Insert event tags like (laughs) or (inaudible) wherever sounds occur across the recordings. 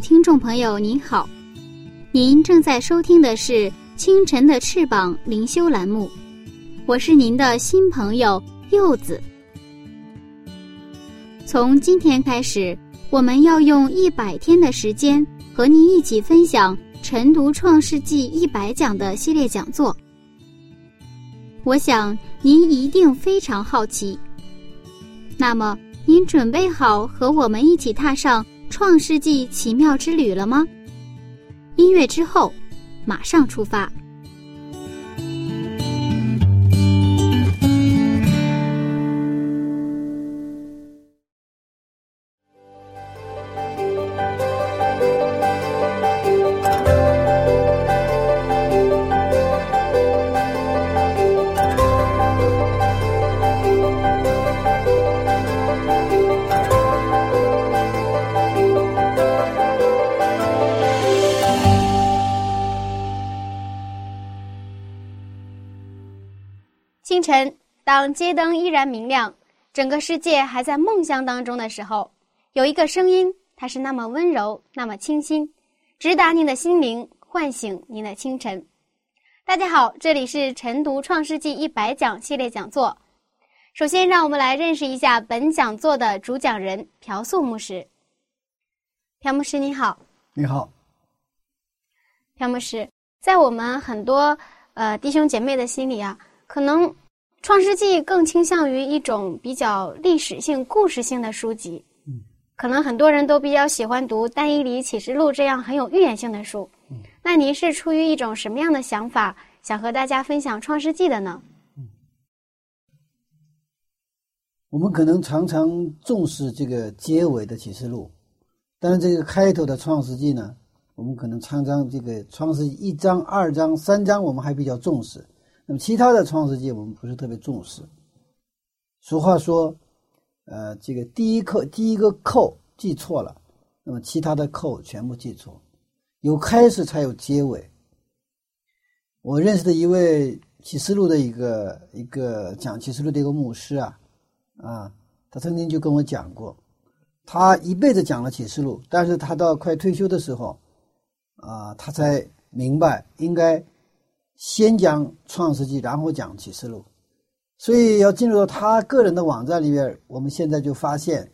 听众朋友，您好，您正在收听的是《清晨的翅膀》灵修栏目，我是您的新朋友柚子。从今天开始，我们要用一百天的时间和您一起分享《晨读创世纪一百讲》的系列讲座。我想您一定非常好奇。那么，您准备好和我们一起踏上？创世纪奇妙之旅了吗？音乐之后，马上出发。晨，当街灯依然明亮，整个世界还在梦乡当中的时候，有一个声音，它是那么温柔，那么清新，直达您的心灵，唤醒您的清晨。大家好，这里是晨读《创世纪一百讲》系列讲座。首先，让我们来认识一下本讲座的主讲人朴素牧师。朴牧师，你好。你好。朴牧师，在我们很多呃弟兄姐妹的心里啊。可能《创世纪》更倾向于一种比较历史性、故事性的书籍。嗯，可能很多人都比较喜欢读《但以理启示录》这样很有预言性的书。嗯，那您是出于一种什么样的想法，想和大家分享《创世纪》的呢？嗯，我们可能常常重视这个结尾的启示录，但是这个开头的《创世纪》呢，我们可能常常这个《创世一章、二章、三章，我们还比较重视。那么其他的创世纪我们不是特别重视。俗话说，呃，这个第一扣第一个扣记错了，那么其他的扣全部记错。有开始才有结尾。我认识的一位启示录的一个一个讲启示录的一个牧师啊，啊，他曾经就跟我讲过，他一辈子讲了启示录，但是他到快退休的时候，啊，他才明白应该。先讲《创世纪》，然后讲《启示录》，所以要进入到他个人的网站里边。我们现在就发现，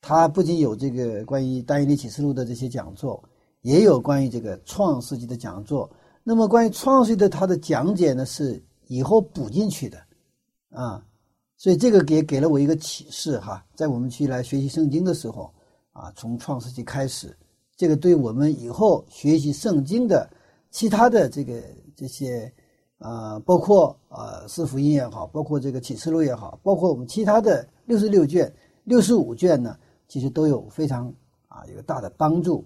他不仅有这个关于《单一理启示录》的这些讲座，也有关于这个《创世纪》的讲座。那么关于《创世纪》的他的讲解呢，是以后补进去的，啊，所以这个给给了我一个启示哈，在我们去来学习圣经的时候，啊，从《创世纪》开始，这个对我们以后学习圣经的其他的这个。这些，呃，包括呃四福音也好，包括这个启示录也好，包括我们其他的六十六卷、六十五卷呢，其实都有非常啊一个大的帮助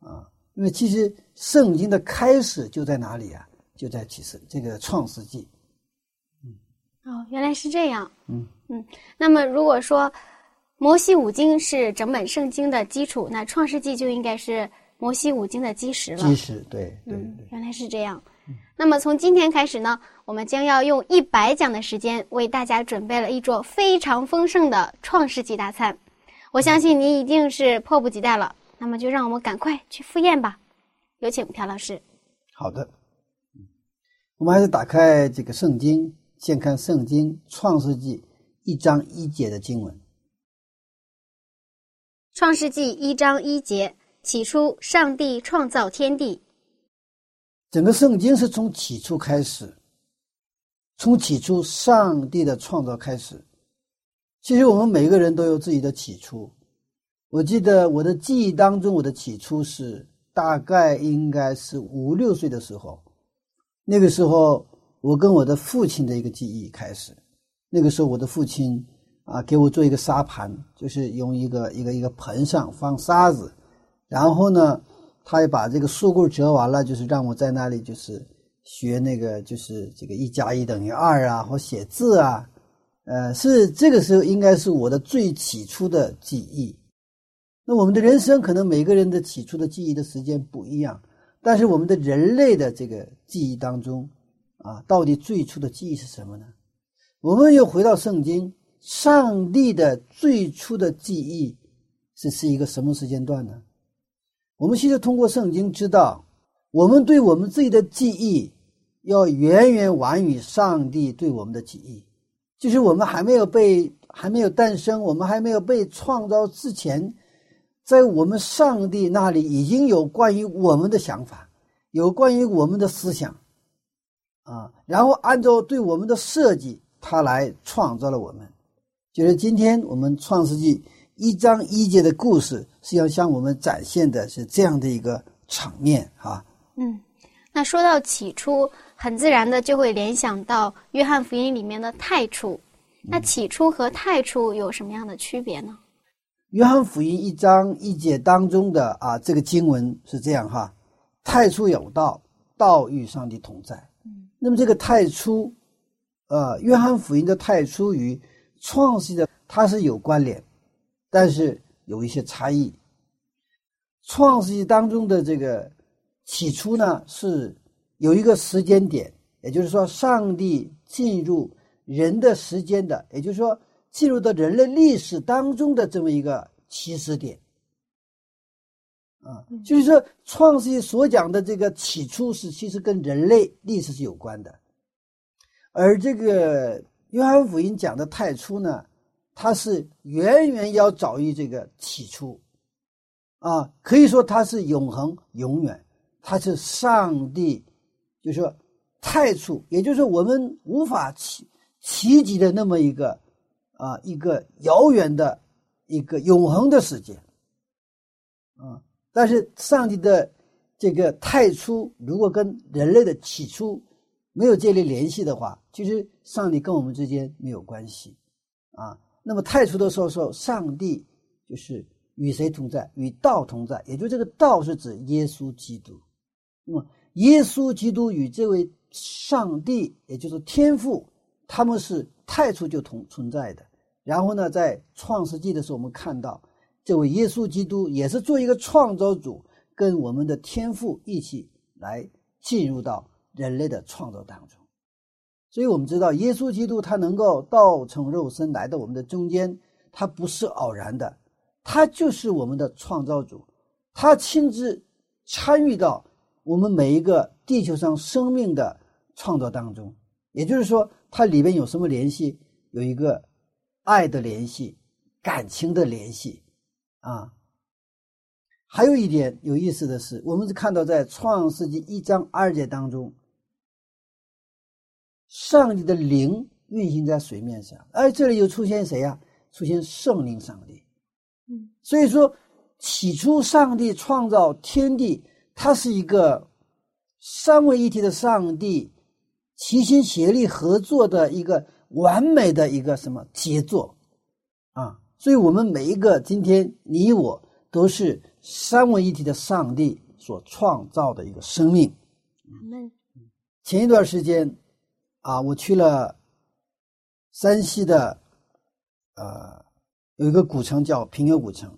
啊。因为其实圣经的开始就在哪里啊？就在启示这个创世纪。嗯，哦，原来是这样。嗯嗯，那么如果说摩西五经是整本圣经的基础，那创世纪就应该是摩西五经的基石了。基石，对，嗯，原来是这样。那么从今天开始呢，我们将要用一百讲的时间为大家准备了一桌非常丰盛的创世纪大餐。我相信您一定是迫不及待了。那么就让我们赶快去赴宴吧。有请朴老师。好的，我们还是打开这个圣经，先看圣经创世纪一章一节的经文。创世纪一章一节：起初，上帝创造天地。整个圣经是从起初开始，从起初上帝的创造开始。其实我们每个人都有自己的起初。我记得我的记忆当中，我的起初是大概应该是五六岁的时候。那个时候我跟我的父亲的一个记忆开始。那个时候，我的父亲啊，给我做一个沙盘，就是用一个一个一个盆上放沙子，然后呢，他也把这个树棍折完了，就是让我在那里就是学那个就是这个一加一等于二啊，或写字啊，呃，是这个时候应该是我的最起初的记忆。那我们的人生可能每个人的起初的记忆的时间不一样，但是我们的人类的这个记忆当中，啊，到底最初的记忆是什么呢？我们又回到圣经，上帝的最初的记忆是是一个什么时间段呢？我们现在通过圣经知道，我们对我们自己的记忆要远远晚于上帝对我们的记忆。就是我们还没有被还没有诞生，我们还没有被创造之前，在我们上帝那里已经有关于我们的想法，有关于我们的思想，啊，然后按照对我们的设计。他来创造了我们，就是今天我们《创世纪》一章一节的故事，是要向我们展现的是这样的一个场面啊。嗯，那说到起初，很自然的就会联想到《约翰福音》里面的太初。那起初和太初有什么样的区别呢？《约翰福音》一章一节当中的啊，这个经文是这样哈：太初有道，道与上帝同在。嗯，那么这个太初。呃，约翰福音的太初与创世的它是有关联，但是有一些差异。创世纪当中的这个起初呢，是有一个时间点，也就是说，上帝进入人的时间的，也就是说，进入到人类历史当中的这么一个起始点。啊，就是说，创世纪所讲的这个起初是其实跟人类历史是有关的。而这个约翰福音讲的太初呢，它是远远要早于这个起初，啊，可以说它是永恒、永远，它是上帝，就是说太初，也就是我们无法企企及的那么一个啊，一个遥远的一个永恒的世界，啊，但是上帝的这个太初，如果跟人类的起初。没有建立联系的话，其实上帝跟我们之间没有关系，啊，那么太初的时候说，上帝就是与谁同在？与道同在，也就这个道是指耶稣基督。那么耶稣基督与这位上帝，也就是天父，他们是太初就同存在的。然后呢，在创世纪的时候，我们看到这位耶稣基督也是做一个创造主，跟我们的天父一起来进入到。人类的创造当中，所以我们知道，耶稣基督他能够道成肉身来到我们的中间，他不是偶然的，他就是我们的创造主，他亲自参与到我们每一个地球上生命的创造当中。也就是说，它里边有什么联系？有一个爱的联系，感情的联系啊。还有一点有意思的是，我们是看到在创世纪一章二节当中。上帝的灵运行在水面上，哎，这里又出现谁呀？出现圣灵上帝。嗯，所以说，起初上帝创造天地，它是一个三位一体的上帝，齐心协力合作的一个完美的一个什么杰作啊！所以我们每一个今天你我都是三位一体的上帝所创造的一个生命。前一段时间。啊，我去了山西的，呃，有一个古城叫平遥古城，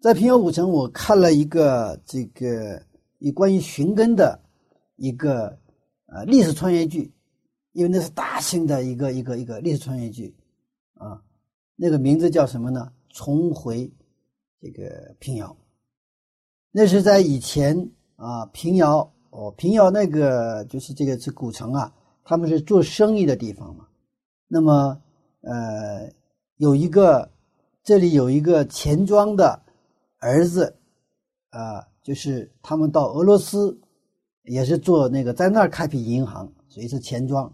在平遥古城，我看了一个这个有关于寻根的一个呃历史穿越剧，因为那是大型的一个一个一个历史穿越剧，啊，那个名字叫什么呢？重回这个平遥，那是在以前啊，平遥哦，平遥那个就是这个是古城啊。他们是做生意的地方嘛，那么，呃，有一个，这里有一个钱庄的儿子，啊，就是他们到俄罗斯，也是做那个在那儿开辟银行，所以是钱庄。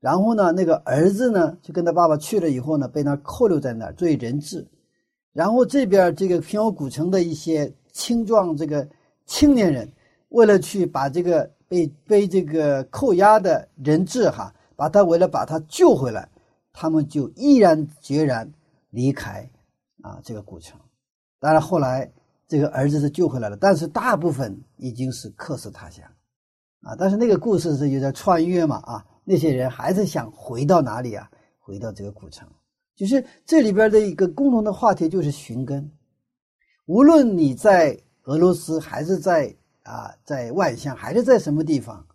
然后呢，那个儿子呢，就跟他爸爸去了以后呢，被那扣留在那儿作为人质。然后这边这个平遥古城的一些青壮这个青年人，为了去把这个。被被这个扣押的人质哈，把他为了把他救回来，他们就毅然决然离开啊这个古城。当然后来这个儿子是救回来了，但是大部分已经是客死他乡啊。但是那个故事是有点穿越嘛啊，那些人还是想回到哪里啊？回到这个古城。就是这里边的一个共同的话题就是寻根，无论你在俄罗斯还是在。啊，在外乡还是在什么地方？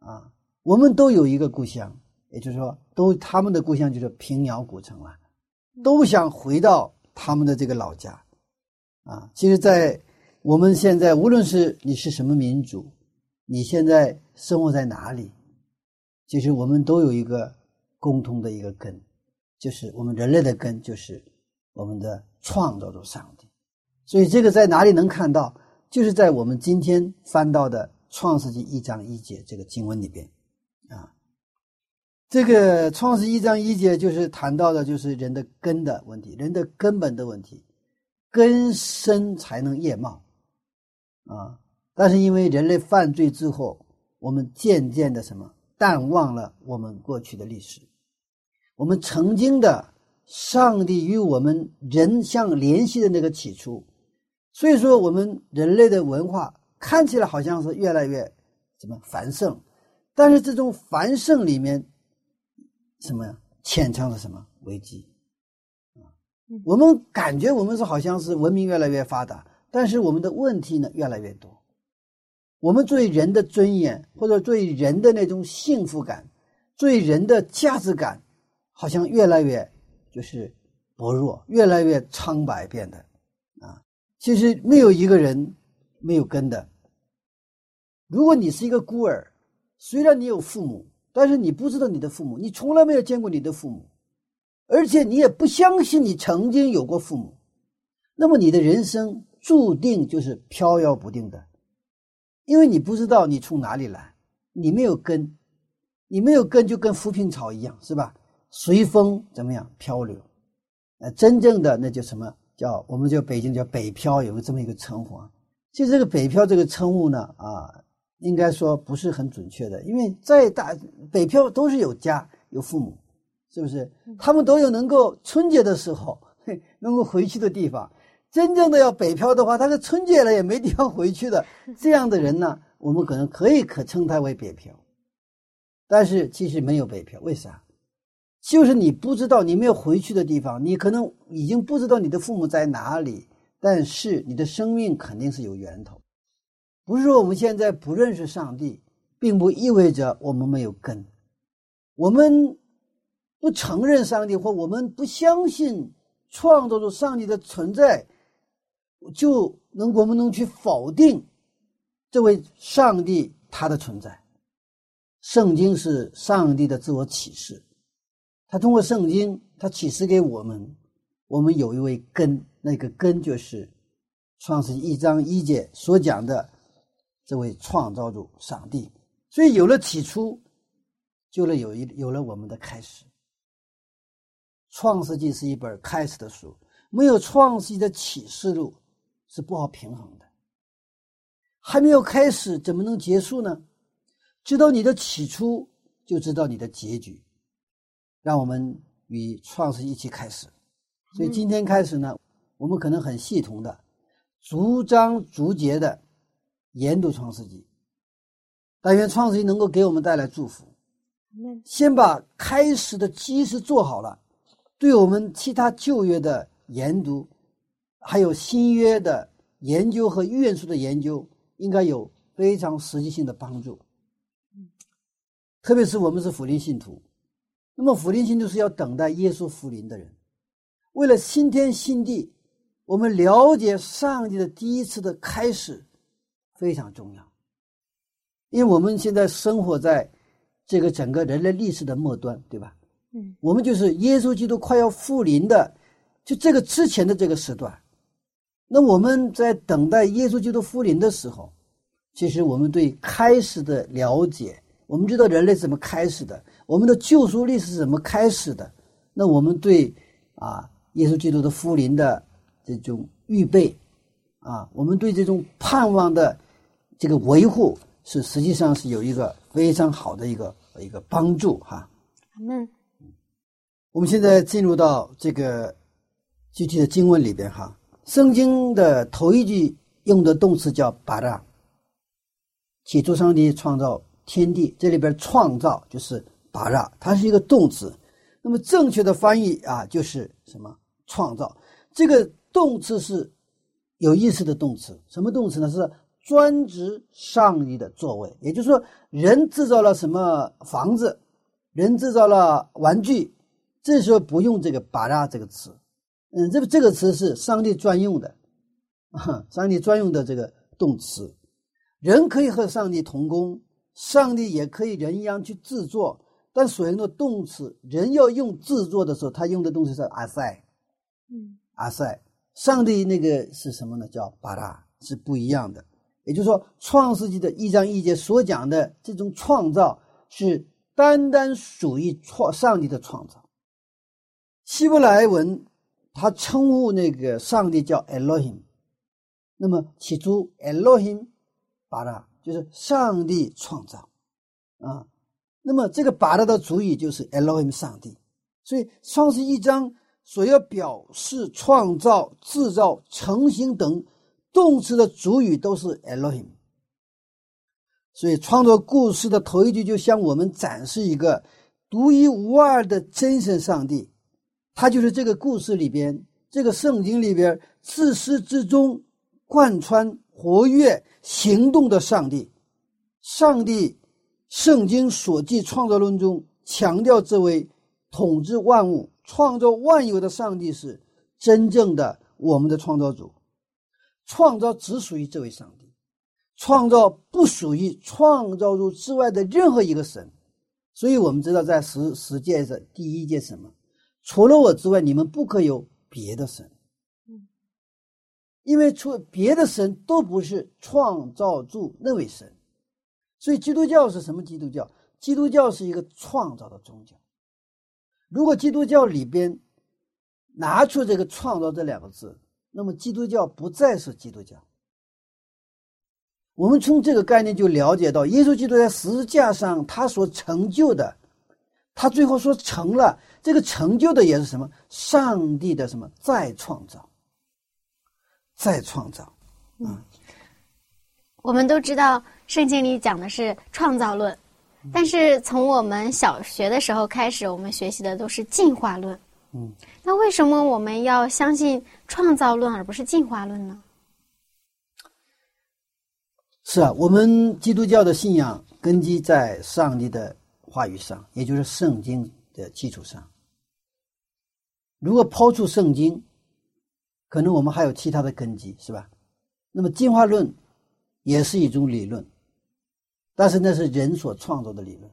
啊，我们都有一个故乡，也就是说，都他们的故乡就是平遥古城了，都想回到他们的这个老家。啊，其实，在我们现在，无论是你是什么民族，你现在生活在哪里，其实我们都有一个共同的一个根，就是我们人类的根，就是我们的创造主上帝。所以，这个在哪里能看到？就是在我们今天翻到的《创世纪》一章一节这个经文里边，啊，这个《创世一章一节就是谈到的，就是人的根的问题，人的根本的问题，根深才能叶茂，啊，但是因为人类犯罪之后，我们渐渐的什么淡忘了我们过去的历史，我们曾经的上帝与我们人相联系的那个起初。所以说，我们人类的文化看起来好像是越来越什么繁盛，但是这种繁盛里面，什么呀？潜藏着什么危机？啊，我们感觉我们是好像是文明越来越发达，但是我们的问题呢越来越多。我们作为人的尊严，或者作为人的那种幸福感，作为人的价值感，好像越来越就是薄弱，越来越苍白，变得。其实没有一个人没有根的。如果你是一个孤儿，虽然你有父母，但是你不知道你的父母，你从来没有见过你的父母，而且你也不相信你曾经有过父母，那么你的人生注定就是飘摇不定的，因为你不知道你从哪里来，你没有根，你没有根就跟浮萍草一样，是吧？随风怎么样漂流？呃，真正的那叫什么？叫我们叫北京叫北漂，有个这么一个称呼啊。其实这个北漂这个称呼呢，啊，应该说不是很准确的，因为在大北漂都是有家有父母，是不是？他们都有能够春节的时候能够回去的地方。真正的要北漂的话，他是春节了也没地方回去的。(laughs) 这样的人呢，我们可能可以可称他为北漂，但是其实没有北漂，为啥？就是你不知道你没有回去的地方，你可能已经不知道你的父母在哪里，但是你的生命肯定是有源头。不是说我们现在不认识上帝，并不意味着我们没有根。我们不承认上帝，或我们不相信创造出上帝的存在，就能我们能去否定这位上帝他的存在。圣经是上帝的自我启示。他通过圣经，他启示给我们，我们有一位根，那个根就是创世一章一节所讲的这位创造主上帝。所以有了起初，就了有一有了我们的开始。创世纪是一本开始的书，没有创世纪的启示录是不好平衡的。还没有开始，怎么能结束呢？知道你的起初，就知道你的结局。让我们与创世一起开始，所以今天开始呢，我们可能很系统的、逐章逐节的研读创世纪。但愿创世纪能够给我们带来祝福。先把开始的基石做好了，对我们其他旧约的研读，还有新约的研究和预言书的研究，应该有非常实际性的帮助。特别是我们是福音信徒。那么福临心就是要等待耶稣福临的人，为了新天新地，我们了解上帝的第一次的开始非常重要，因为我们现在生活在这个整个人类历史的末端，对吧？嗯，我们就是耶稣基督快要复临的，就这个之前的这个时段。那我们在等待耶稣基督复临的时候，其实我们对开始的了解，我们知道人类怎么开始的。我们的救赎历史是怎么开始的？那我们对啊，耶稣基督的福临的这种预备啊，我们对这种盼望的这个维护，是实际上是有一个非常好的一个一个帮助哈。阿门。我们现在进入到这个具体的经文里边哈，圣经的头一句用的动词叫“巴拉”，起初上帝创造天地，这里边“创造”就是“巴拉”，它是一个动词。那么正确的翻译啊，就是什么？创造。这个动词是有意思的动词，什么动词呢？是专指上帝的作为。也就是说，人制造了什么房子，人制造了玩具。这时候不用这个“巴拉”这个词，嗯，这个这个词是上帝专用的，啊，上帝专用的这个动词。人可以和上帝同工，上帝也可以人一样去制作，但所用的动词，人要用制作的时候，他用的动词是阿塞，嗯，阿塞。上帝那个是什么呢？叫巴拉，是不一样的。也就是说，《创世纪》的一章一节所讲的这种创造，是单单属于创上帝的创造。希伯来文，他称呼那个上帝叫 Elohim，那么起初 Elohim，巴拉就是上帝创造，啊，那么这个巴拉的主语就是 Elohim 上帝，所以创世一章所要表示创造、制造、成型等动词的主语都是 Elohim，所以创作故事的头一句就向我们展示一个独一无二的真神上帝。他就是这个故事里边，这个圣经里边自始至终贯穿、活跃、行动的上帝。上帝，圣经所记创造论中强调，这位统治万物、创造万有的上帝是真正的我们的创造主。创造只属于这位上帝，创造不属于创造主之外的任何一个神。所以我们知道，在十十诫的第一诫什么？除了我之外，你们不可有别的神。嗯，因为除别的神都不是创造主那位神，所以基督教是什么？基督教，基督教是一个创造的宗教。如果基督教里边拿出这个“创造”这两个字，那么基督教不再是基督教。我们从这个概念就了解到，耶稣基督在十字架上他所成就的。他最后说成了，这个成就的也是什么？上帝的什么再创造，再创造。嗯，我们都知道圣经里讲的是创造论，但是从我们小学的时候开始，我们学习的都是进化论。嗯，那为什么我们要相信创造论而不是进化论呢？是啊，我们基督教的信仰根基在上帝的。话语上，也就是圣经的基础上。如果抛出圣经，可能我们还有其他的根基，是吧？那么进化论也是一种理论，但是那是人所创造的理论。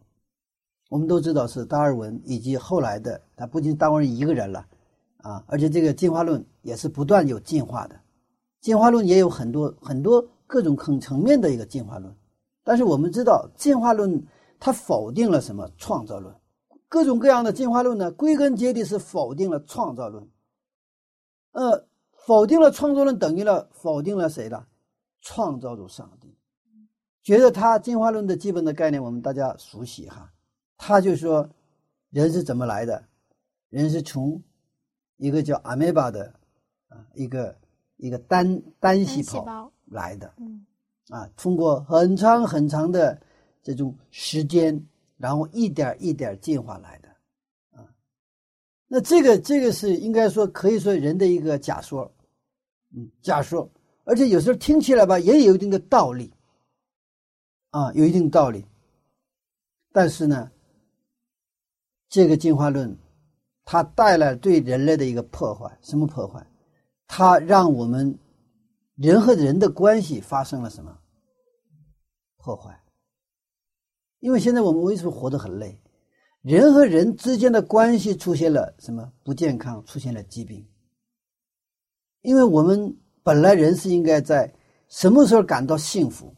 我们都知道是达尔文以及后来的，他不仅达尔文一个人了啊，而且这个进化论也是不断有进化的。进化论也有很多很多各种层层面的一个进化论，但是我们知道进化论。它否定了什么创造论？各种各样的进化论呢？归根结底是否定了创造论。呃，否定了创造论，等于了否定了谁的创造主上帝。觉得他进化论的基本的概念，我们大家熟悉哈。他就说，人是怎么来的？人是从一个叫阿米巴的啊，一个一个单单细胞来的。嗯，啊，通过很长很长的。这种时间，然后一点一点进化来的，啊，那这个这个是应该说可以说人的一个假说，嗯，假说，而且有时候听起来吧也有一定的道理，啊，有一定道理，但是呢，这个进化论，它带来对人类的一个破坏，什么破坏？它让我们人和人的关系发生了什么破坏？因为现在我们为什么活得很累？人和人之间的关系出现了什么不健康？出现了疾病。因为我们本来人是应该在什么时候感到幸福？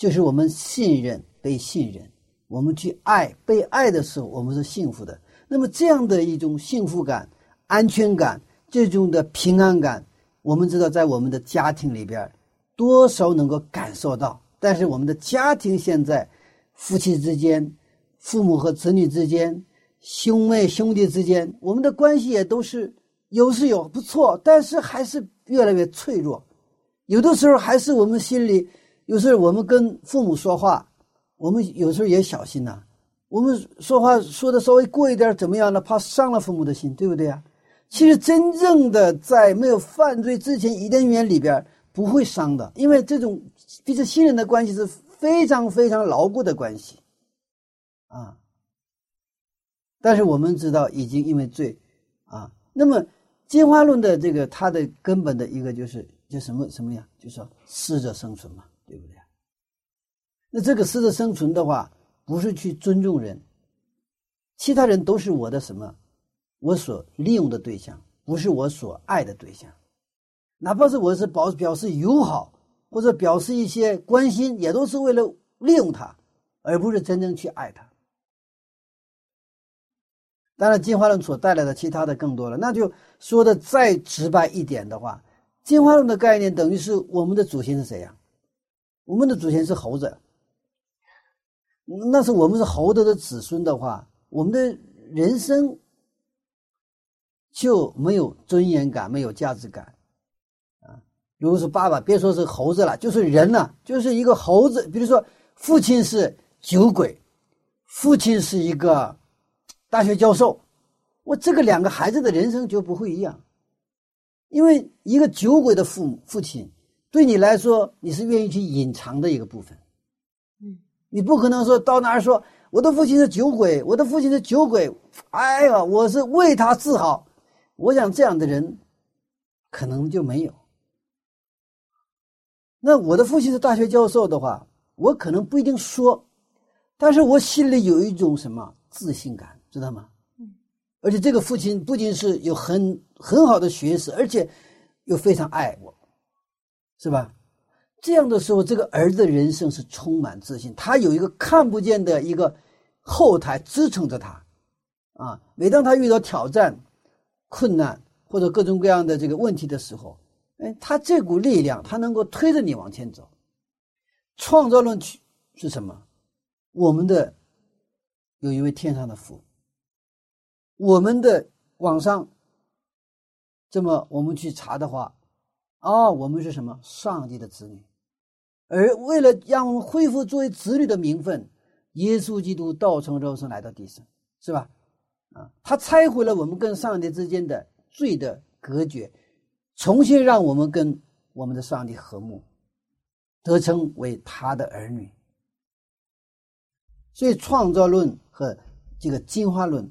就是我们信任被信任，我们去爱被爱的时候，我们是幸福的。那么这样的一种幸福感、安全感、这种的平安感，我们知道在我们的家庭里边，多少能够感受到，但是我们的家庭现在，夫妻之间、父母和子女之间、兄妹兄弟之间，我们的关系也都是有是有不错，但是还是越来越脆弱。有的时候还是我们心里，有时候我们跟父母说话，我们有时候也小心呐。我们说话说的稍微过一点，怎么样呢？怕伤了父母的心，对不对啊？其实真正的在没有犯罪之前，伊甸园里边不会伤的，因为这种彼此信任的关系是非常非常牢固的关系，啊。但是我们知道，已经因为罪，啊，那么进化论的这个它的根本的一个就是就什么什么呀？就说适者生存嘛，对不对？那这个适者生存的话。不是去尊重人，其他人都是我的什么？我所利用的对象，不是我所爱的对象。哪怕是我是表表示友好或者表示一些关心，也都是为了利用他，而不是真正去爱他。当然，进化论所带来的其他的更多了。那就说的再直白一点的话，进化论的概念等于是我们的祖先是谁呀？我们的祖先是猴子。那是我们是猴子的子孙的话，我们的人生就没有尊严感，没有价值感，啊！如果是爸爸，别说是猴子了，就是人了，就是一个猴子。比如说，父亲是酒鬼，父亲是一个大学教授，我这个两个孩子的人生就不会一样，因为一个酒鬼的父母父亲，对你来说，你是愿意去隐藏的一个部分。嗯你不可能说到哪儿说我的父亲是酒鬼，我的父亲是酒鬼，哎呀，我是为他自豪。我想这样的人可能就没有。那我的父亲是大学教授的话，我可能不一定说，但是我心里有一种什么自信感，知道吗？嗯而且这个父亲不仅是有很很好的学识，而且又非常爱我，是吧？这样的时候，这个儿子人生是充满自信，他有一个看不见的一个后台支撑着他，啊，每当他遇到挑战、困难或者各种各样的这个问题的时候，哎，他这股力量，他能够推着你往前走。创造论去是什么？我们的有一位天上的父，我们的网上这么我们去查的话，啊，我们是什么？上帝的子女。而为了让我们恢复作为子女的名分，耶稣基督道成肉身来到地上，是吧？啊，他拆毁了我们跟上帝之间的罪的隔绝，重新让我们跟我们的上帝和睦，得称为他的儿女。所以，创造论和这个进化论，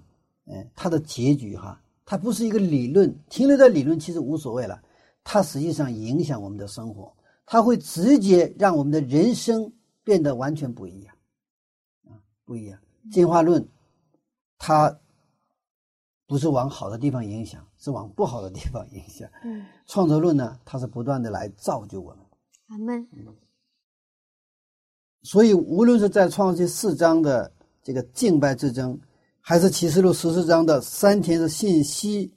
嗯，它的结局哈，它不是一个理论，停留在理论其实无所谓了，它实际上影响我们的生活。它会直接让我们的人生变得完全不一样，啊，不一样。进化论，它不是往好的地方影响，是往不好的地方影响。嗯，创造论呢，它是不断的来造就我们。阿门。所以，无论是在创世四章的这个敬拜之争，还是启示录十四章的三天的信息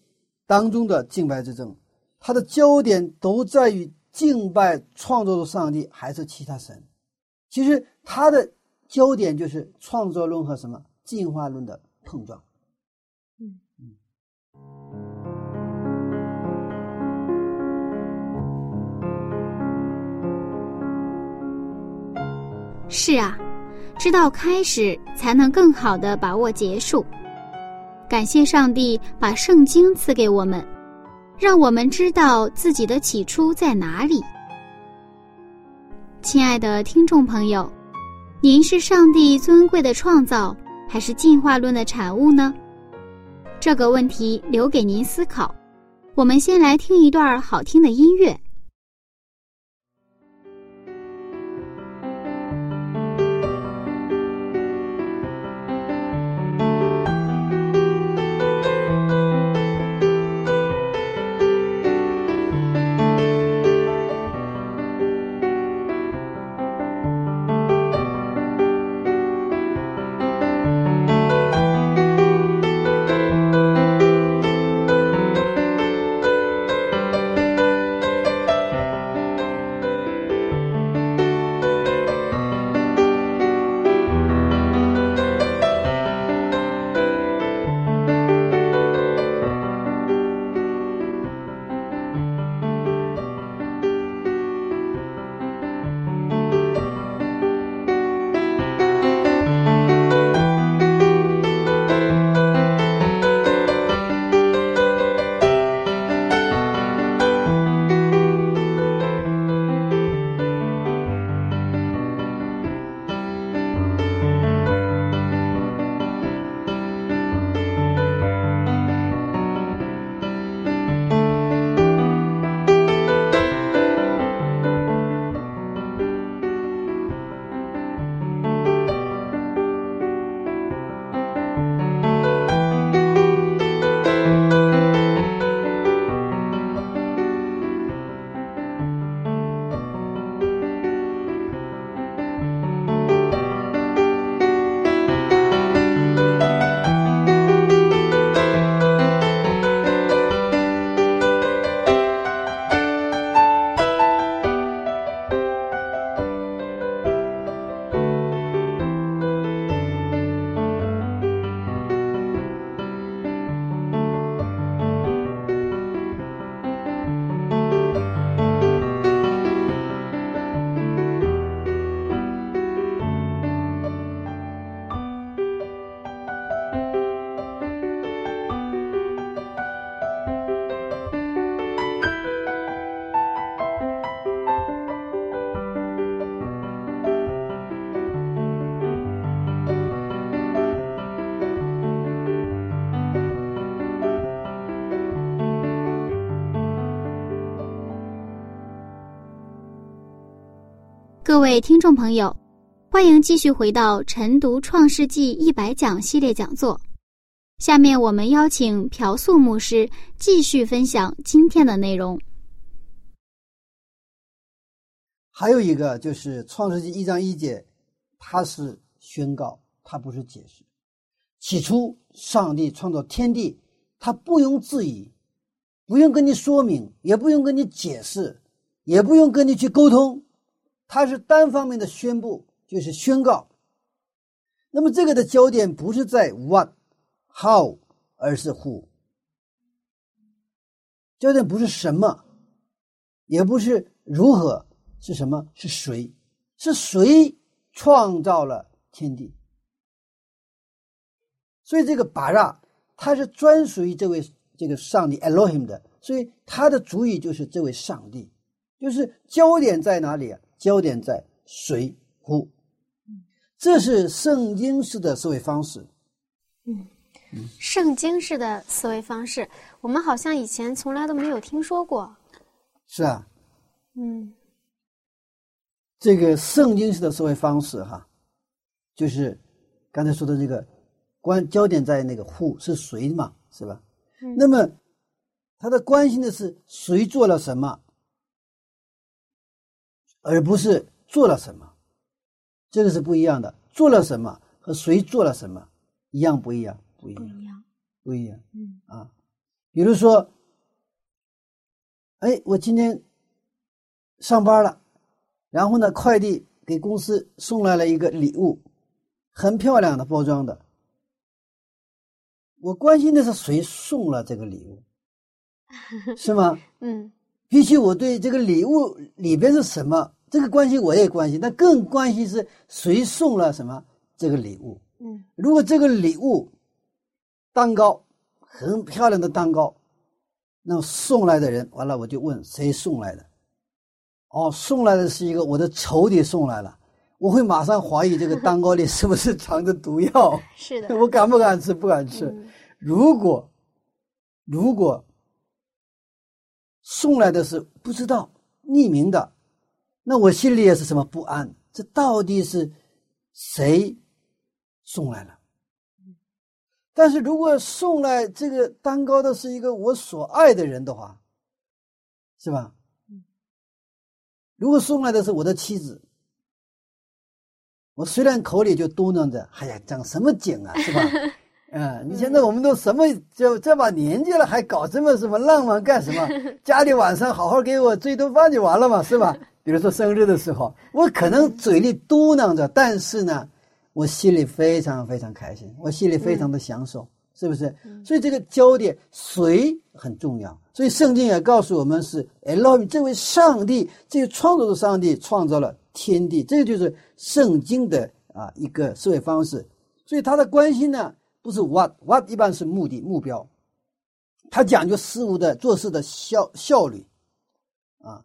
当中的敬拜之争，它的焦点都在于。敬拜创造的上帝还是其他神？其实它的焦点就是创造论和什么进化论的碰撞。是啊，知道开始才能更好的把握结束。感谢上帝把圣经赐给我们。让我们知道自己的起初在哪里。亲爱的听众朋友，您是上帝尊贵的创造，还是进化论的产物呢？这个问题留给您思考。我们先来听一段好听的音乐。各位听众朋友，欢迎继续回到晨读《创世纪一百讲》系列讲座。下面我们邀请朴素牧师继续分享今天的内容。还有一个就是《创世纪》一章一节，它是宣告，它不是解释。起初，上帝创造天地，他不用质疑，不用跟你说明，也不用跟你解释，也不用跟你去沟通。它是单方面的宣布，就是宣告。那么这个的焦点不是在 what、how，而是 who。焦点不是什么，也不是如何，是什么？是谁？是谁创造了天地？所以这个巴拉，它是专属于这位这个上帝 Elohim 的，所以他的主语就是这位上帝，就是焦点在哪里啊？焦点在谁乎？这是圣经式的思维方式。嗯，圣经式的思维方式，我们好像以前从来都没有听说过。是啊。嗯，这个圣经式的思维方式，哈，就是刚才说的这个关焦点在那个乎是谁嘛，是吧？嗯。那么他的关心的是谁做了什么？而不是做了什么，这个是不一样的。做了什么和谁做了什么一样不一样？不一样，不一样，不一样。嗯啊，比如说，哎，我今天上班了，然后呢，快递给公司送来了一个礼物，很漂亮的包装的。我关心的是谁送了这个礼物，(laughs) 是吗？嗯。比起我对这个礼物里边是什么这个关系，我也关心，但更关心是谁送了什么这个礼物。嗯，如果这个礼物蛋糕很漂亮的蛋糕，那么送来的人完了，我就问谁送来的？哦，送来的是一个我的仇敌送来了，我会马上怀疑这个蛋糕里 (laughs) 是不是藏着毒药？是的，我敢不敢吃？不敢吃。如果如果。送来的是不知道匿名的，那我心里也是什么不安？这到底是谁送来了？但是如果送来这个蛋糕的是一个我所爱的人的话，是吧？如果送来的是我的妻子，我虽然口里就嘟囔着：“哎呀，长什么景啊，是吧？”嗯，你现在我们都什么就这把年纪了，还搞这么什么浪漫干什么？(laughs) 家里晚上好好给我做一顿饭就完了嘛，是吧？(laughs) 比如说生日的时候，我可能嘴里嘟囔着，但是呢，我心里非常非常开心，我心里非常的享受，是不是？所以这个焦点谁很重要。所以圣经也告诉我们是 Elohim 这位上帝，这个创造的上帝创造了天地，这就是圣经的啊一个思维方式。所以他的关心呢。不是 what，what 一般是目的目标，他讲究事物的做事的效效率，啊，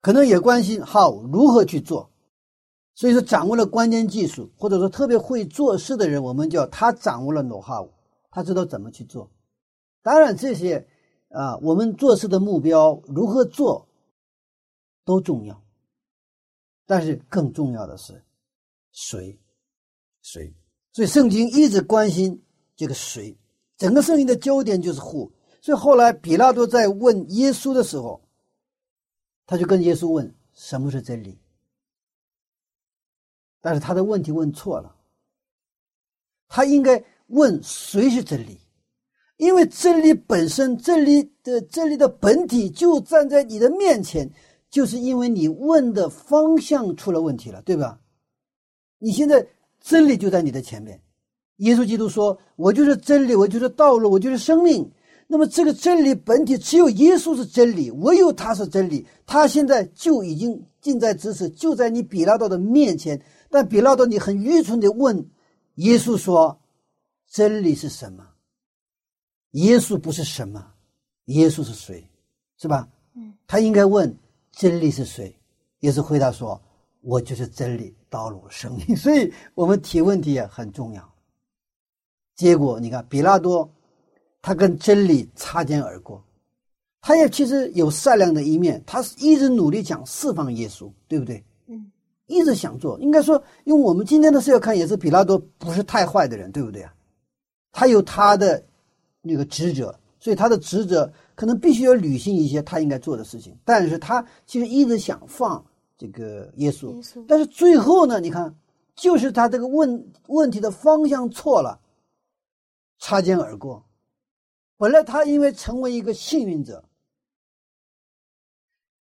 可能也关心 how 如何去做，所以说掌握了关键技术，或者说特别会做事的人，我们叫他掌握了 know how，他知道怎么去做。当然这些啊，我们做事的目标如何做都重要，但是更重要的是谁，谁。所以圣经一直关心这个谁，整个圣经的焦点就是 who。所以后来比拉多在问耶稣的时候，他就跟耶稣问什么是真理。但是他的问题问错了，他应该问谁是真理，因为真理本身，真理的真理的本体就站在你的面前，就是因为你问的方向出了问题了，对吧？你现在。真理就在你的前面，耶稣基督说：“我就是真理，我就是道路，我就是生命。”那么这个真理本体只有耶稣是真理，唯有他是真理。他现在就已经近在咫尺，就在你比拉多的面前。但比拉多，你很愚蠢的问耶稣说：“真理是什么？”耶稣不是什么，耶稣是谁？是吧？嗯，他应该问真理是谁？耶稣回答说：“我就是真理。”道路生命，(laughs) 所以我们提问题也很重要。结果你看，比拉多他跟真理擦肩而过，他也其实有善良的一面，他是一直努力想释放耶稣，对不对？嗯，一直想做。应该说，用我们今天的视角看，也是比拉多不是太坏的人，对不对啊？他有他的那个职责，所以他的职责可能必须要履行一些他应该做的事情。但是他其实一直想放这个耶稣，耶稣但是最后呢，你看，就是他这个问问题的方向错了，擦肩而过。本来他因为成为一个幸运者，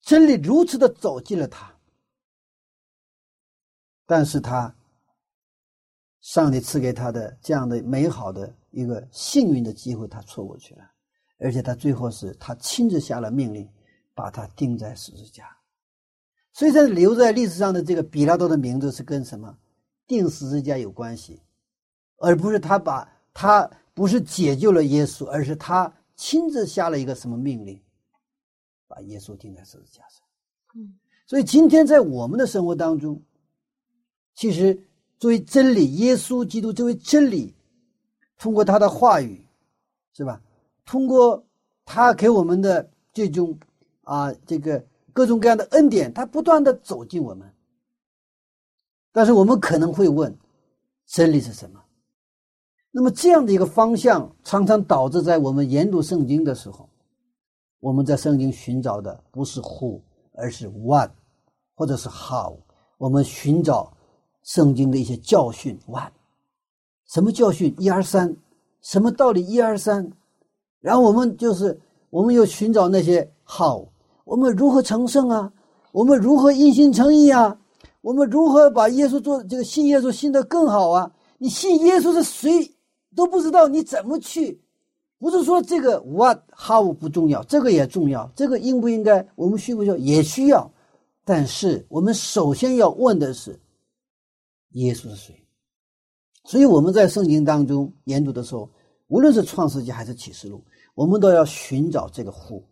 真理如此的走进了他，但是他上帝赐给他的这样的美好的一个幸运的机会，他错过去了，而且他最后是他亲自下了命令，把他钉在十字架。所以，在留在历史上的这个比拉多的名字是跟什么定十字架有关系，而不是他把他不是解救了耶稣，而是他亲自下了一个什么命令，把耶稣钉在十字架上。嗯，所以今天在我们的生活当中，其实作为真理，耶稣基督作为真理，通过他的话语，是吧？通过他给我们的这种啊，这个各种各样的恩典，他不断的走进我们。但是我们可能会问，真理是什么？那么这样的一个方向，常常导致在我们研读圣经的时候，我们在圣经寻找的不是 who，而是 what，或者是 how。我们寻找圣经的一些教训，what，什么教训？一二三，什么道理？一二三。然后我们就是，我们又寻找那些 how，我们如何成圣啊？我们如何一心诚意啊？我们如何把耶稣做这个信耶稣信得更好啊？你信耶稣是谁都不知道，你怎么去？不是说这个 what how 不重要，这个也重要，这个应不应该，我们需不需要也需要，但是我们首先要问的是，耶稣是谁？所以我们在圣经当中研读的时候，无论是创世纪还是启示录，我们都要寻找这个 who，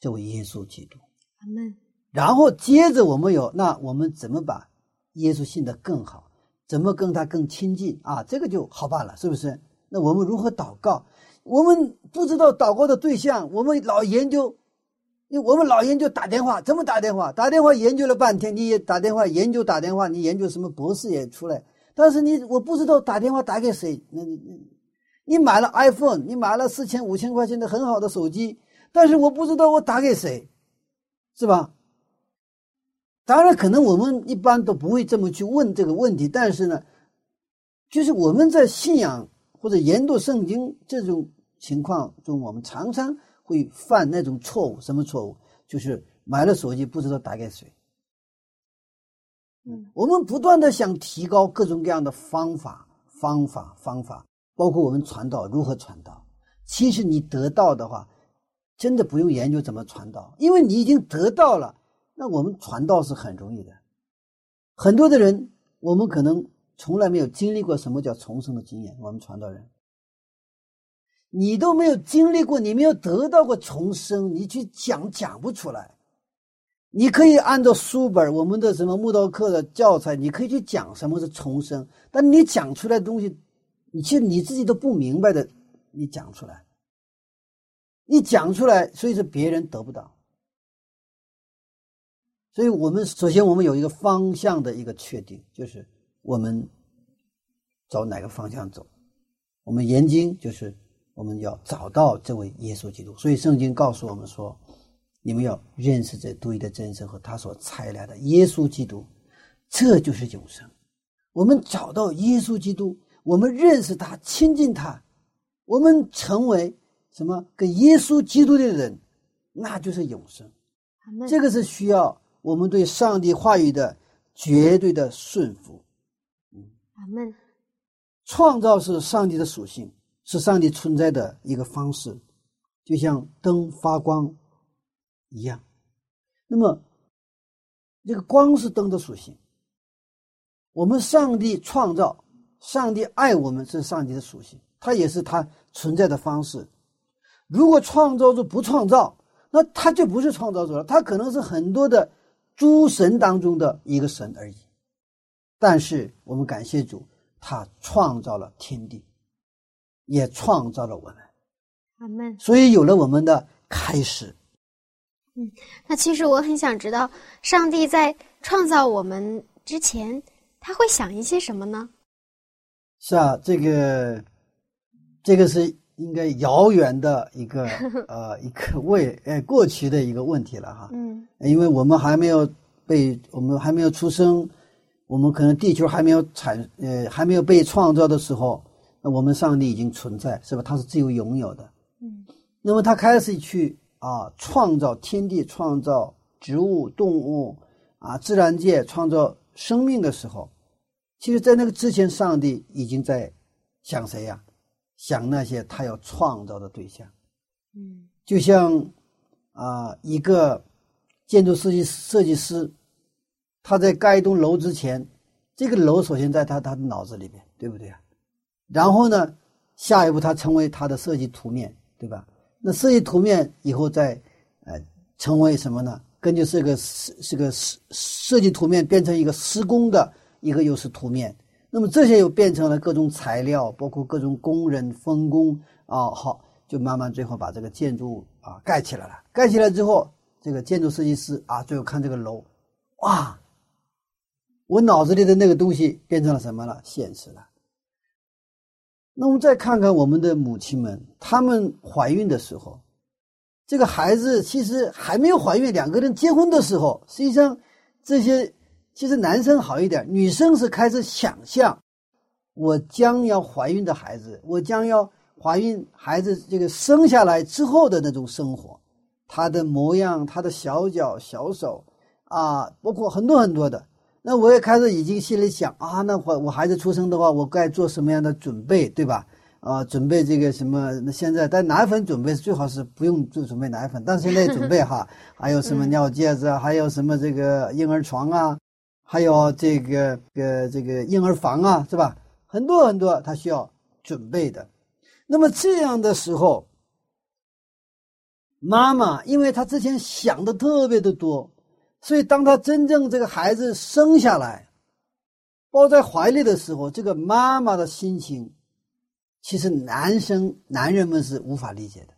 这位耶稣基督。阿门。然后接着我们有，那我们怎么把耶稣信得更好？怎么跟他更亲近啊？这个就好办了，是不是？那我们如何祷告？我们不知道祷告的对象，我们老研究，我们老研究打电话，怎么打电话？打电话研究了半天，你也打电话研究打电话，你研究什么博士也出来，但是你我不知道打电话打给谁。那你你你买了 iPhone，你买了四千五千块钱的很好的手机，但是我不知道我打给谁，是吧？当然，可能我们一般都不会这么去问这个问题，但是呢，就是我们在信仰或者研读圣经这种情况中，我们常常会犯那种错误。什么错误？就是买了手机不知道打给谁。嗯，我们不断的想提高各种各样的方法、方法、方法，包括我们传道如何传道。其实你得到的话，真的不用研究怎么传道，因为你已经得到了。那我们传道是很容易的，很多的人，我们可能从来没有经历过什么叫重生的经验。我们传道人，你都没有经历过，你没有得到过重生，你去讲讲不出来。你可以按照书本我们的什么木道课的教材，你可以去讲什么是重生，但你讲出来的东西，你其实你自己都不明白的，你讲出来，你讲出来，所以说别人得不到。所以我们首先我们有一个方向的一个确定，就是我们找哪个方向走。我们研经就是我们要找到这位耶稣基督。所以圣经告诉我们说，你们要认识这独一的真神和他所差来的耶稣基督，这就是永生。我们找到耶稣基督，我们认识他，亲近他，我们成为什么？跟耶稣基督的人，那就是永生。这个是需要。我们对上帝话语的绝对的顺服，阿门。创造是上帝的属性，是上帝存在的一个方式，就像灯发光一样。那么，这个光是灯的属性。我们上帝创造，上帝爱我们是上帝的属性，它也是它存在的方式。如果创造主不创造，那他就不是创造主了，他可能是很多的。诸神当中的一个神而已，但是我们感谢主，他创造了天地，也创造了我们，阿门。所以有了我们的开始，嗯，那其实我很想知道，上帝在创造我们之前，他会想一些什么呢？是啊，这个，这个是应该遥远的一个 (laughs) 呃一个未呃过去的一个问题了哈。嗯，因为我们还没有被我们还没有出生，我们可能地球还没有产呃还没有被创造的时候，那我们上帝已经存在，是吧？他是自由拥有的。嗯，那么他开始去啊创造天地，创造植物、动物啊自然界，创造生命的时候。其实，在那个之前，上帝已经在想谁呀？想那些他要创造的对象。嗯，就像啊，一个建筑设计设计师，他在盖一栋楼之前，这个楼首先在他他的脑子里面，对不对啊？然后呢，下一步他成为他的设计图面，对吧？那设计图面以后再呃成为什么呢？根据这个是这个设设计图面变成一个施工的。一个又是图面，那么这些又变成了各种材料，包括各种工人分工啊，好，就慢慢最后把这个建筑啊盖起来了。盖起来之后，这个建筑设计师啊，最后看这个楼，哇，我脑子里的那个东西变成了什么了？现实了。那我们再看看我们的母亲们，她们怀孕的时候，这个孩子其实还没有怀孕，两个人结婚的时候，实际上这些。其实男生好一点，女生是开始想象，我将要怀孕的孩子，我将要怀孕孩子这个生下来之后的那种生活，他的模样，他的小脚小手，啊，包括很多很多的。那我也开始已经心里想啊，那我我孩子出生的话，我该做什么样的准备，对吧？啊，准备这个什么？那现在但奶粉准备最好是不用做准备奶粉，但是现在准备哈，还有什么 (laughs) 尿介子，还有什么这个婴儿床啊。还有这个呃这个婴儿房啊，是吧？很多很多他需要准备的。那么这样的时候，妈妈因为她之前想的特别的多，所以当她真正这个孩子生下来，抱在怀里的时候，这个妈妈的心情，其实男生男人们是无法理解的。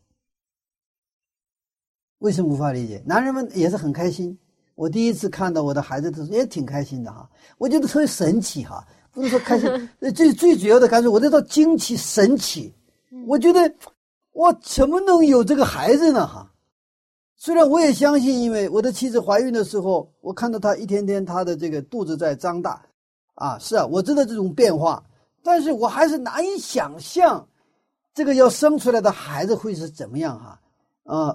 为什么无法理解？男人们也是很开心。我第一次看到我的孩子的时候也挺开心的哈，我觉得特别神奇哈，不是说开心，(laughs) 最最主要的感受，我这叫惊奇神奇。我觉得我怎么能有这个孩子呢哈？虽然我也相信，因为我的妻子怀孕的时候，我看到她一天天她的这个肚子在张大，啊，是啊，我知道这种变化，但是我还是难以想象，这个要生出来的孩子会是怎么样哈。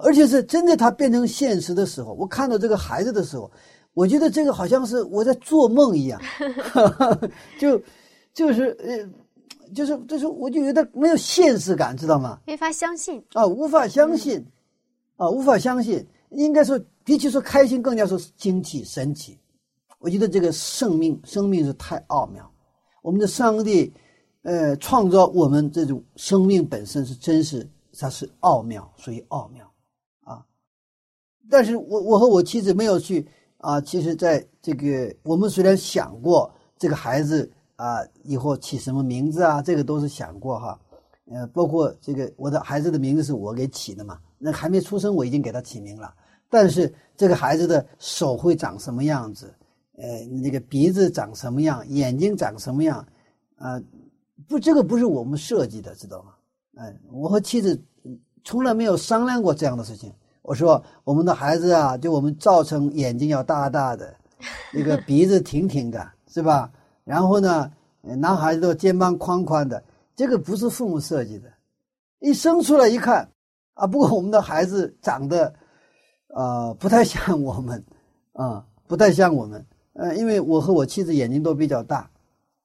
而且是真的，它变成现实的时候，我看到这个孩子的时候，我觉得这个好像是我在做梦一样，(laughs) (laughs) 就就是呃，就是就是我就有点没有现实感，知道吗？没法相信啊，无法相信啊，无法相信。应该说，比起说开心，更加说惊奇神奇。我觉得这个生命，生命是太奥妙。我们的上帝，呃，创造我们这种生命本身是真实。它是奥妙，属于奥妙，啊！但是我我和我妻子没有去啊。其实，在这个我们虽然想过这个孩子啊以后起什么名字啊，这个都是想过哈。呃，包括这个我的孩子的名字是我给起的嘛，那还没出生我已经给他起名了。但是这个孩子的手会长什么样子？呃，那个鼻子长什么样？眼睛长什么样？啊，不，这个不是我们设计的，知道吗？哎，我和妻子从来没有商量过这样的事情。我说，我们的孩子啊，就我们造成眼睛要大大的，那个鼻子挺挺的，是吧？然后呢，男孩子都肩膀宽宽的，这个不是父母设计的。一生出来一看，啊，不过我们的孩子长得，呃，不太像我们，啊，不太像我们。呃，因为我和我妻子眼睛都比较大，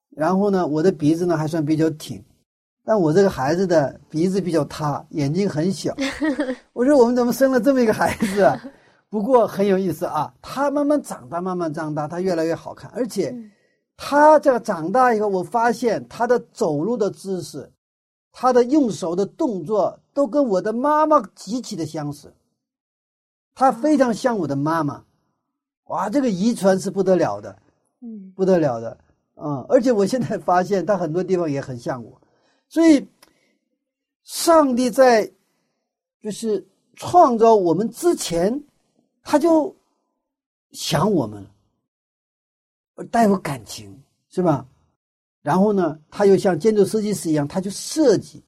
然后呢，我的鼻子呢还算比较挺。但我这个孩子的鼻子比较塌，眼睛很小。(laughs) 我说我们怎么生了这么一个孩子啊？不过很有意思啊，他慢慢长大，慢慢长大，他越来越好看。而且，他这个长大以后，我发现他的走路的姿势，他的用手的动作都跟我的妈妈极其的相似。他非常像我的妈妈，哇，这个遗传是不得了的，嗯，不得了的，嗯。而且我现在发现他很多地方也很像我。所以，上帝在就是创造我们之前，他就想我们，而带有感情，是吧？然后呢，他又像建筑设计师一样，他就设计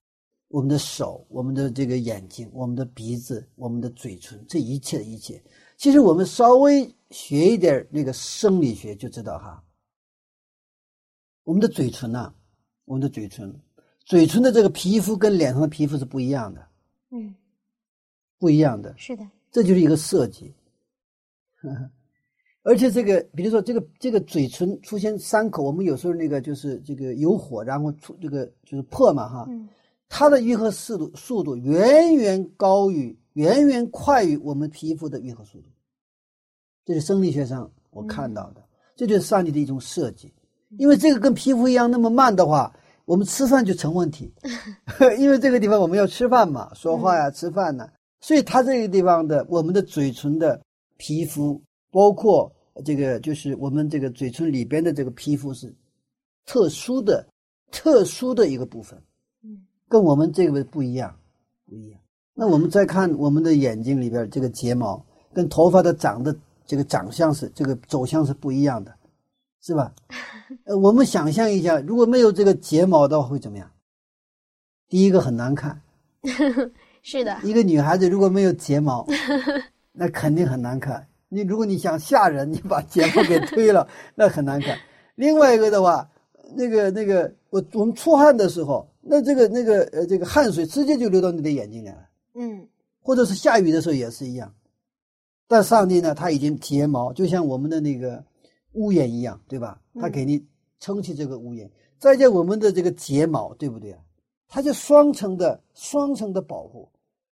我们的手、我们的这个眼睛、我们的鼻子、我们的嘴唇，这一切的一切。其实我们稍微学一点那个生理学就知道哈，我们的嘴唇呐，我们的嘴唇，嘴唇的这个皮肤跟脸上的皮肤是不一样的，嗯，不一样的，是的，这就是一个设计。(laughs) 而且这个，比如说这个这个嘴唇出现伤口，我们有时候那个就是这个有火，然后出这个就是破嘛哈，嗯。它的愈合速度速度远远高于、远远快于我们皮肤的愈合速度。这是生理学上我看到的，这就是上帝的一种设计。因为这个跟皮肤一样那么慢的话，我们吃饭就成问题，(laughs) 因为这个地方我们要吃饭嘛，说话呀、吃饭呢，所以它这个地方的我们的嘴唇的皮肤，包括这个就是我们这个嘴唇里边的这个皮肤是特殊的、特殊的一个部分。嗯跟我们这个不一样，不一样。那我们再看我们的眼睛里边这个睫毛，跟头发的长的这个长相是这个走向是不一样的，是吧？呃，我们想象一下，如果没有这个睫毛的话会怎么样？第一个很难看，(laughs) 是的，一个女孩子如果没有睫毛，(laughs) 那肯定很难看。你如果你想吓人，你把睫毛给推了，(laughs) 那很难看。另外一个的话，那个那个，我我们出汗的时候，那这个那个呃这个汗水直接就流到你的眼睛里了，嗯或者是下雨的时候也是一样。但上帝呢，他已经睫毛就像我们的那个屋檐一样，对吧？它给你撑起这个屋檐，再加我们的这个睫毛，对不对啊？它就双层的双层的保护。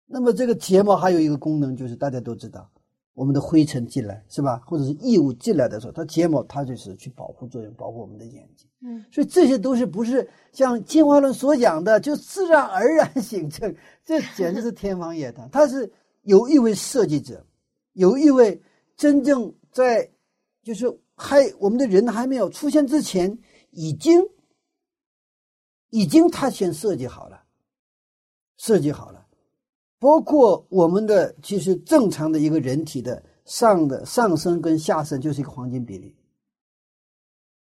那么这个睫毛还有一个功能，就是大家都知道，我们的灰尘进来是吧，或者是异物进来的时候，它睫毛它就是去保护作用，保护我们的眼睛。嗯所以这些都是不是像进化论所讲的，就自然而然形成，这简直是天方夜谭。(laughs) 它是有一位设计者，有一位真正在，就是还我们的人还没有出现之前，已经已经他先设计好了，设计好了，包括我们的其实正常的一个人体的上的上身跟下身就是一个黄金比例。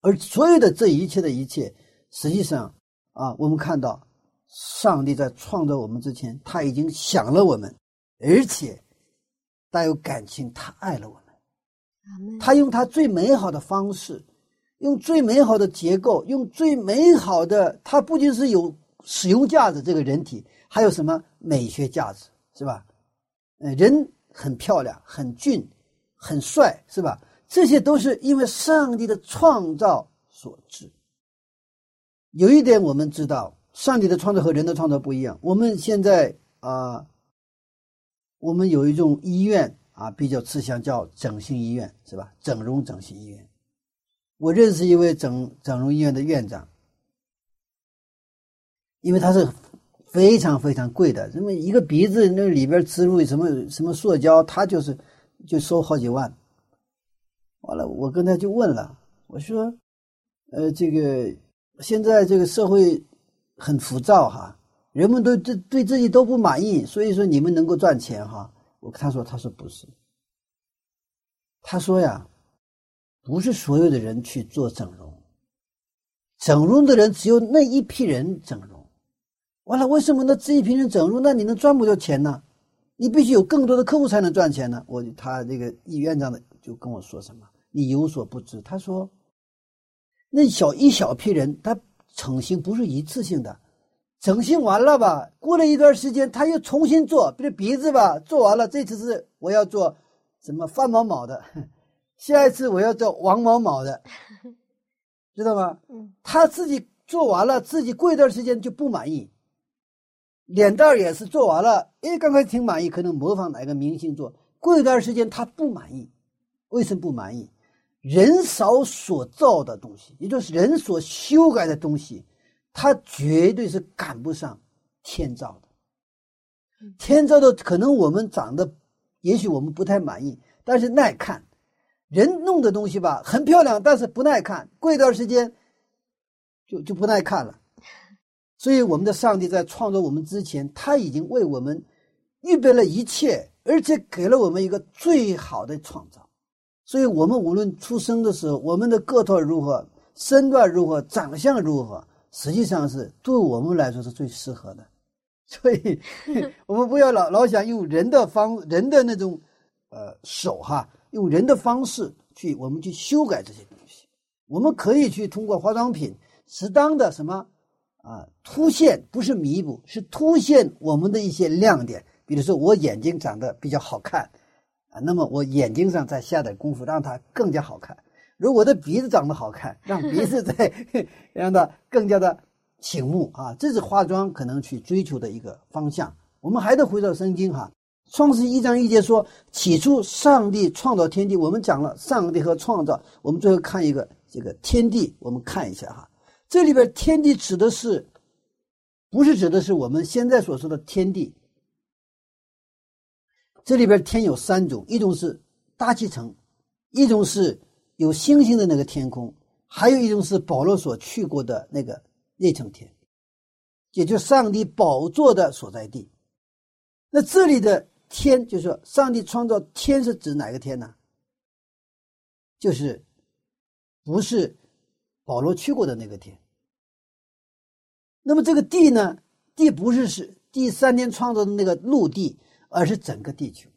而所有的这一切的一切，实际上啊，我们看到上帝在创造我们之前，他已经想了我们，而且带有感情，他爱了我们。他用他最美好的方式，用最美好的结构，用最美好的，他不仅是有使用价值，这个人体还有什么美学价值，是吧？呃，人很漂亮，很俊，很帅，是吧？这些都是因为上帝的创造所致。有一点我们知道，上帝的创造和人的创造不一样。我们现在啊、我们有一种医院啊，比较吃香，叫整形医院，是吧？整容整形医院。我认识一位整整容医院的院长，因为他是非常非常贵的，什么一个鼻子那里边植入什么什么塑胶，他就是就收好几万。完了，我跟他就问了，我说，呃，这个现在这个社会很浮躁哈，人们都对对自己都不满意，所以说你们能够赚钱哈。我他说他说不是，他说呀，不是所有的人去做整容，整容的人只有那一批人整容。完了，为什么那这一批人整容，那你能赚不到钱呢？你必须有更多的客户才能赚钱呢。我他这个医院长的就跟我说什么，你有所不知。他说，那小一小批人，他整形不是一次性的，整形完了吧，过了一段时间他又重新做，比如鼻子吧，做完了，这次是我要做什么范某某的，(laughs) 下一次我要做王某某的，(laughs) 知道吗？嗯他自己做完了，自己过一段时间就不满意。脸蛋儿也是做完了，哎，刚开始挺满意，可能模仿哪个明星做，过一段时间他不满意，为什么不满意？人少所造的东西，也就是人所修改的东西，它绝对是赶不上天造的。天造的可能我们长得，也许我们不太满意，但是耐看。人弄的东西吧，很漂亮，但是不耐看，过一段时间就就不耐看了。所以，我们的上帝在创造我们之前，他已经为我们预备了一切，而且给了我们一个最好的创造。所以，我们无论出生的时候，我们的个头如何，身段如何，长相如何，实际上是对我们来说是最适合的。(laughs) 所以，我们不要老老想用人的方人的那种，呃，手哈，用人的方式去我们去修改这些东西。我们可以去通过化妆品适当的什么啊凸显，不是弥补，是凸显我们的一些亮点。比如说，我眼睛长得比较好看。啊，那么我眼睛上再下点功夫，让它更加好看。如果我的鼻子长得好看，(laughs) 让鼻子再 (laughs) 让它更加的醒目啊，这是化妆可能去追求的一个方向。我们还得回到圣经哈，《创世一章一节说：“起初上帝创造天地。”我们讲了上帝和创造，我们最后看一个这个天地，我们看一下哈，这里边天地指的是，不是指的是我们现在所说的天地。这里边天有三种，一种是大气层，一种是有星星的那个天空，还有一种是保罗所去过的那个那层天，也就是上帝宝座的所在地。那这里的天，就是说上帝创造天是指哪个天呢？就是不是保罗去过的那个天。那么这个地呢？地不是是第三天创造的那个陆地。而是整个地球，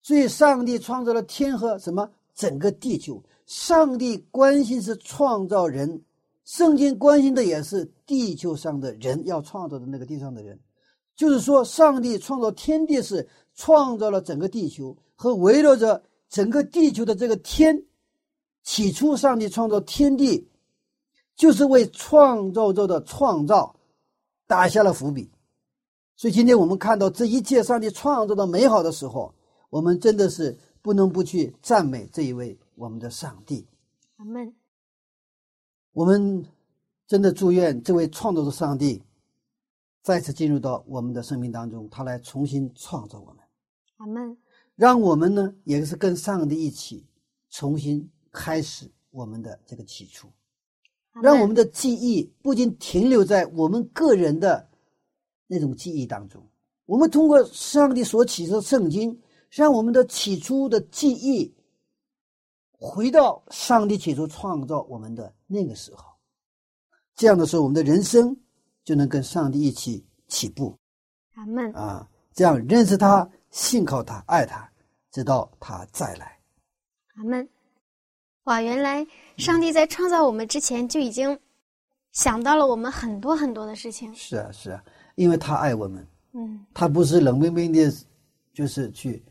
所以上帝创造了天和什么整个地球。上帝关心是创造人，圣经关心的也是地球上的人要创造的那个地上的人。就是说，上帝创造天地是创造了整个地球和围绕着整个地球的这个天。起初，上帝创造天地，就是为创造者的创造打下了伏笔。所以今天我们看到这一切上帝创造的美好的时候，我们真的是不能不去赞美这一位我们的上帝。阿门。我们真的祝愿这位创造的上帝再次进入到我们的生命当中，他来重新创造我们。阿门。让我们呢，也是跟上帝一起重新开始我们的这个起初，让我们的记忆不仅停留在我们个人的。那种记忆当中，我们通过上帝所启示的圣经，让我们的起初的记忆回到上帝起初创造我们的那个时候。这样的时候，我们的人生就能跟上帝一起起步。阿门啊！这样认识他，信靠他，爱他，直到他再来。阿门。哇，原来上帝在创造我们之前就已经想到了我们很多很多的事情。是啊，是啊。因为他爱我们，嗯，他不是冷冰冰的，就是去，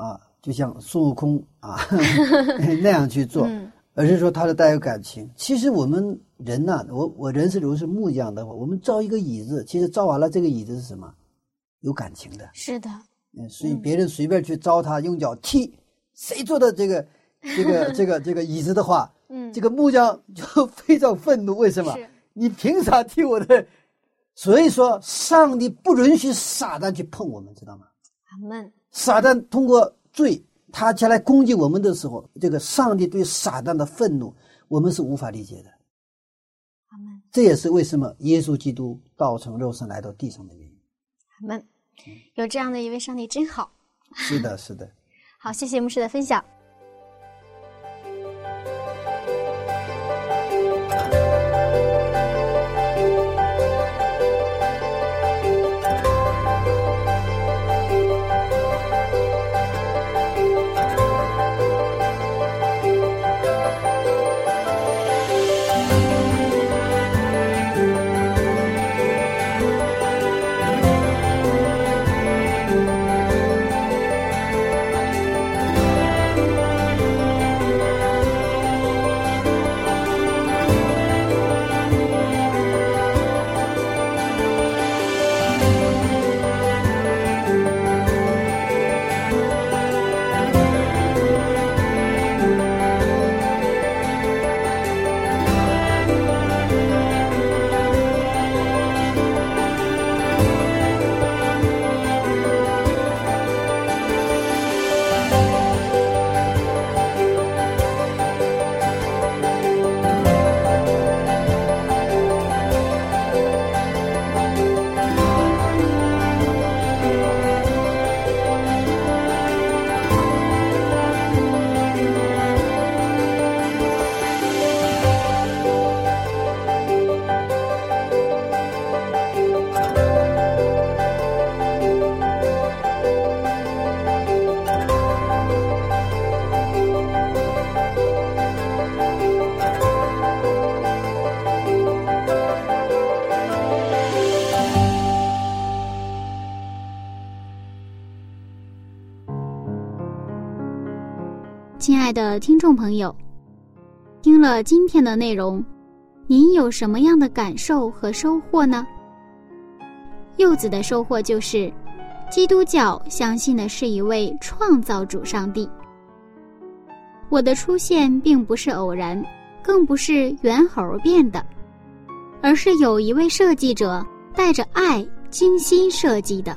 啊，就像孙悟空啊 (laughs) 那样去做，而是说他是带有感情。其实我们人呐，我我人是如果是木匠的话，我们造一个椅子，其实造完了这个椅子是什么？有感情的。是的。嗯，所以别人随便去招他用脚踢，谁做的这个 (laughs) 这个这个这个椅子的话，嗯，这个木匠就 (laughs) 非常愤怒。为什么？你凭啥踢我的？所以说，上帝不允许撒旦去碰我们，知道吗？阿门。撒旦通过罪，他前来攻击我们的时候，这个上帝对撒旦的愤怒，我们是无法理解的。这也是为什么耶稣基督道成肉身来到地上的原因。阿门。有这样的一位上帝真好。是的，是的。好，谢谢牧师的分享。的听众朋友，听了今天的内容，您有什么样的感受和收获呢？柚子的收获就是，基督教相信的是一位创造主上帝。我的出现并不是偶然，更不是猿猴变的，而是有一位设计者带着爱精心设计的。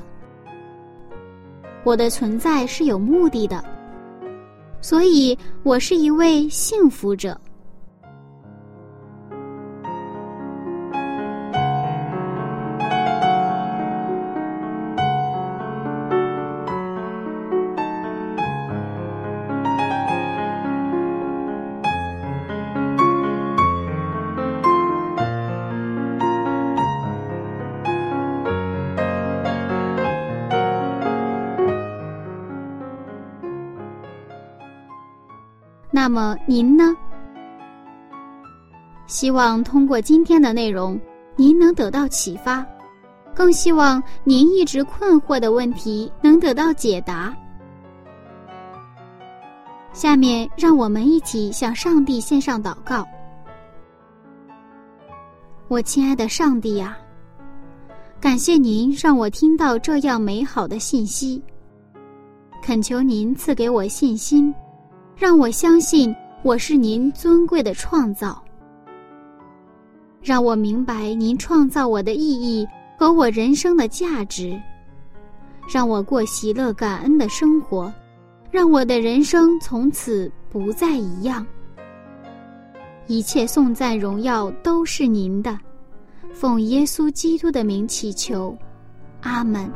我的存在是有目的的。所以，我是一位幸福者。那么您呢？希望通过今天的内容，您能得到启发，更希望您一直困惑的问题能得到解答。下面让我们一起向上帝献上祷告。我亲爱的上帝呀，感谢您让我听到这样美好的信息，恳求您赐给我信心。让我相信我是您尊贵的创造，让我明白您创造我的意义和我人生的价值，让我过喜乐感恩的生活，让我的人生从此不再一样。一切颂赞荣耀都是您的，奉耶稣基督的名祈求，阿门。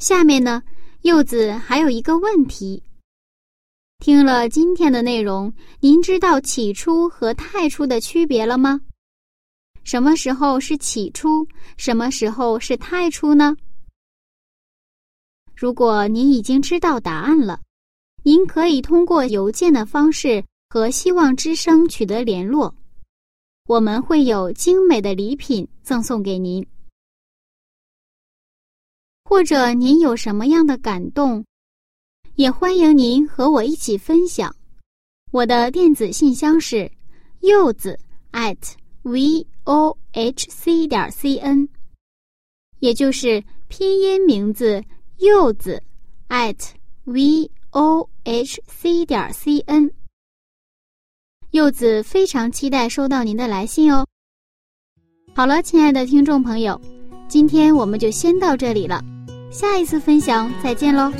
下面呢，柚子还有一个问题。听了今天的内容，您知道起初和太初的区别了吗？什么时候是起初，什么时候是太初呢？如果您已经知道答案了，您可以通过邮件的方式和希望之声取得联络，我们会有精美的礼品赠送给您。或者您有什么样的感动，也欢迎您和我一起分享。我的电子信箱是柚子 at v o h c 点 c n，也就是拼音名字柚子 at v o h c 点 c n。柚子非常期待收到您的来信哦。好了，亲爱的听众朋友，今天我们就先到这里了。下一次分享，再见喽。